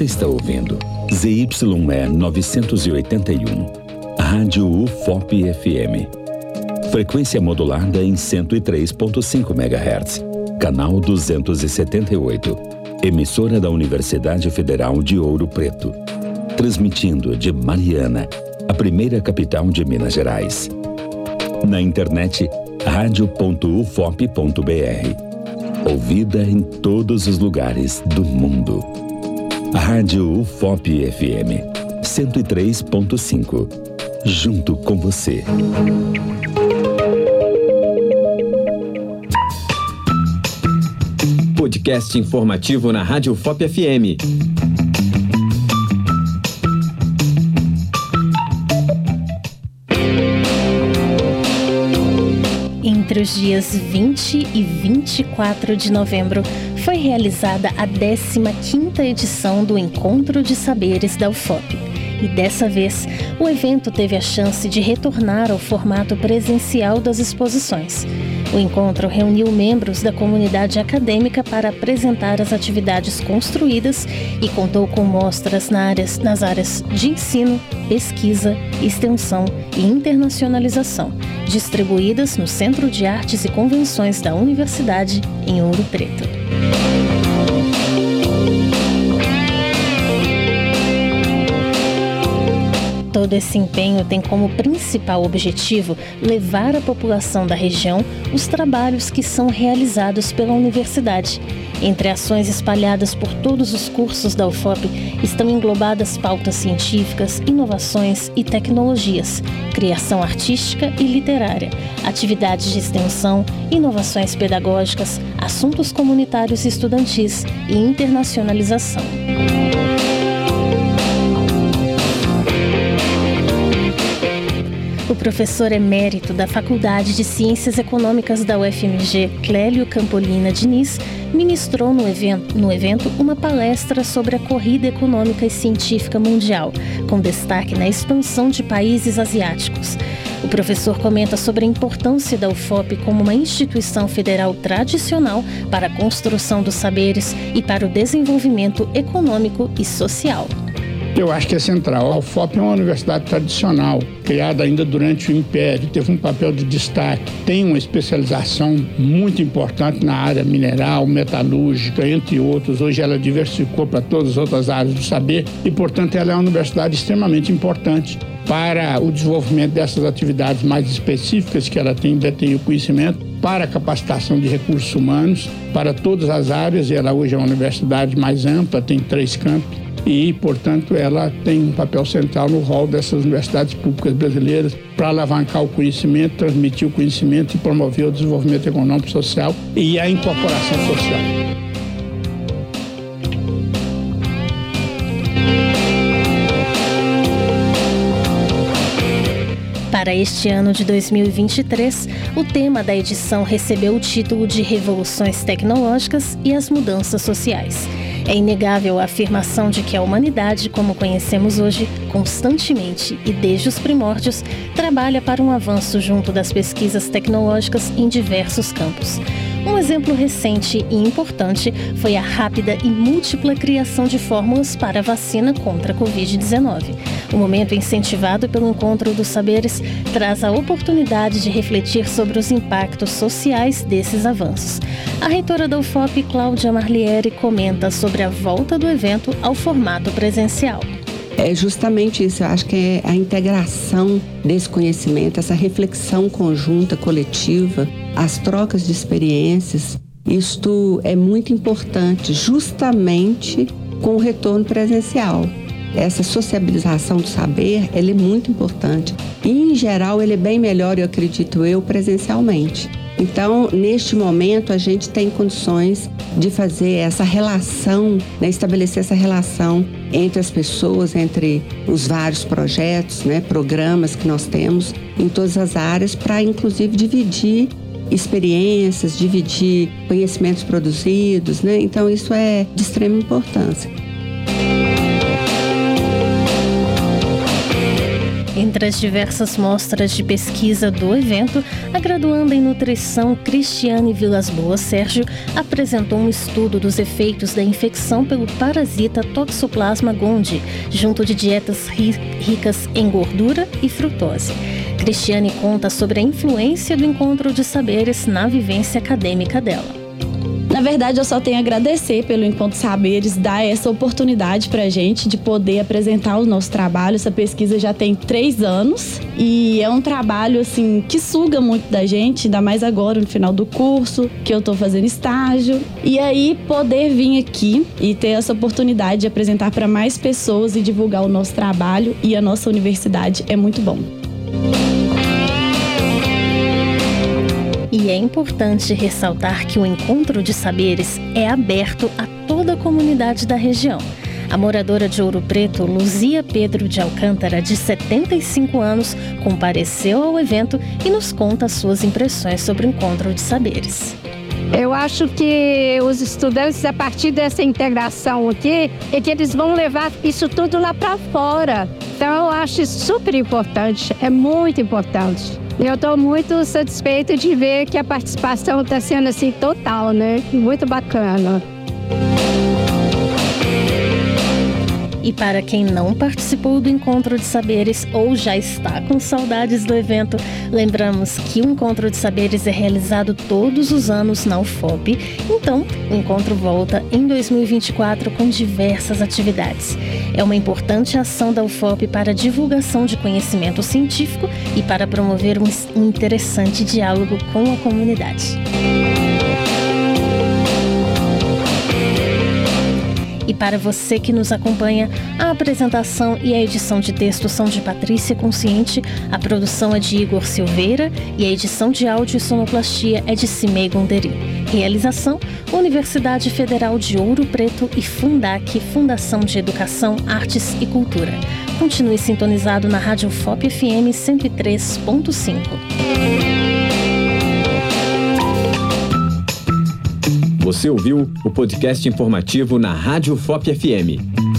Você está ouvindo ZYE 981, Rádio UFOP FM. Frequência modulada em 103.5 MHz. Canal 278. Emissora da Universidade Federal de Ouro Preto. Transmitindo de Mariana, a primeira capital de Minas Gerais. Na internet, radio.ufop.br. Ouvida em todos os lugares do mundo. Rádio UFOP FM 103.5. Junto com você. Podcast informativo na Rádio UFOP FM. Entre os dias 20 e 24 de novembro, foi realizada a 15ª edição do Encontro de Saberes da UFOP. E dessa vez, o evento teve a chance de retornar ao formato presencial das exposições. O encontro reuniu membros da comunidade acadêmica para apresentar as atividades construídas e contou com mostras nas áreas de ensino, pesquisa, extensão e internacionalização, distribuídas no Centro de Artes e Convenções da Universidade em Ouro Preto. Todo esse empenho tem como principal objetivo levar à população da região os trabalhos que são realizados pela universidade. Entre ações espalhadas por todos os cursos da UFOP estão englobadas pautas científicas, inovações e tecnologias, criação artística e literária, atividades de extensão, inovações pedagógicas, assuntos comunitários e estudantis e internacionalização. Professor emérito da Faculdade de Ciências Econômicas da UFMG, Clélio Campolina Diniz, ministrou no evento, no evento uma palestra sobre a corrida econômica e científica mundial, com destaque na expansão de países asiáticos. O professor comenta sobre a importância da UFOP como uma instituição federal tradicional para a construção dos saberes e para o desenvolvimento econômico e social. Eu acho que é central. A UFOP é uma universidade tradicional, criada ainda durante o Império, teve um papel de destaque, tem uma especialização muito importante na área mineral, metalúrgica, entre outros. Hoje ela diversificou para todas as outras áreas do saber e, portanto, ela é uma universidade extremamente importante para o desenvolvimento dessas atividades mais específicas que ela tem, detém o conhecimento, para a capacitação de recursos humanos, para todas as áreas, e ela hoje é uma universidade mais ampla, tem três campos, e, portanto, ela tem um papel central no rol dessas universidades públicas brasileiras para alavancar o conhecimento, transmitir o conhecimento e promover o desenvolvimento econômico e social e a incorporação social. Para este ano de 2023, o tema da edição recebeu o título de Revoluções Tecnológicas e as Mudanças Sociais. É inegável a afirmação de que a humanidade, como conhecemos hoje, constantemente e desde os primórdios, trabalha para um avanço junto das pesquisas tecnológicas em diversos campos. Um exemplo recente e importante foi a rápida e múltipla criação de fórmulas para a vacina contra a Covid-19. O momento incentivado pelo Encontro dos Saberes traz a oportunidade de refletir sobre os impactos sociais desses avanços. A reitora da UFOP, Cláudia Marliere, comenta sobre a volta do evento ao formato presencial. É justamente isso, eu acho que é a integração desse conhecimento, essa reflexão conjunta, coletiva, as trocas de experiências. Isto é muito importante, justamente com o retorno presencial. Essa sociabilização do saber, ele é muito importante. E, em geral, ele é bem melhor, eu acredito eu, presencialmente. Então, neste momento, a gente tem condições de fazer essa relação, né, estabelecer essa relação entre as pessoas, entre os vários projetos, né, programas que nós temos em todas as áreas, para inclusive dividir experiências, dividir conhecimentos produzidos, né? Então isso é de extrema importância. Entre as diversas mostras de pesquisa do evento, a graduanda em nutrição Cristiane Vilas Boas Sérgio apresentou um estudo dos efeitos da infecção pelo parasita Toxoplasma gondii, junto de dietas ricas em gordura e frutose. Cristiane conta sobre a influência do encontro de saberes na vivência acadêmica dela. Na verdade, eu só tenho a agradecer pelo Encontro Saberes, dar essa oportunidade para gente de poder apresentar o nosso trabalho. Essa pesquisa já tem três anos e é um trabalho assim que suga muito da gente, ainda mais agora no final do curso, que eu estou fazendo estágio. E aí poder vir aqui e ter essa oportunidade de apresentar para mais pessoas e divulgar o nosso trabalho e a nossa universidade é muito bom. E é importante ressaltar que o encontro de saberes é aberto a toda a comunidade da região. A moradora de Ouro Preto, Luzia Pedro de Alcântara, de 75 anos, compareceu ao evento e nos conta suas impressões sobre o encontro de saberes. Eu acho que os estudantes, a partir dessa integração aqui, é que eles vão levar isso tudo lá para fora. Então, eu acho super importante, é muito importante. Eu estou muito satisfeita de ver que a participação está sendo assim total, né? Muito bacana. E para quem não participou do Encontro de Saberes ou já está com saudades do evento, lembramos que o Encontro de Saberes é realizado todos os anos na UFOP, então o encontro volta em 2024 com diversas atividades. É uma importante ação da UFOP para a divulgação de conhecimento científico e para promover um interessante diálogo com a comunidade. E para você que nos acompanha, a apresentação e a edição de texto são de Patrícia Consciente, a produção é de Igor Silveira e a edição de áudio e sonoplastia é de Cimei Gonderi. Realização: Universidade Federal de Ouro Preto e Fundac, Fundação de Educação, Artes e Cultura. Continue sintonizado na Rádio FOP FM 103.5. Você ouviu o podcast informativo na Rádio FOP FM.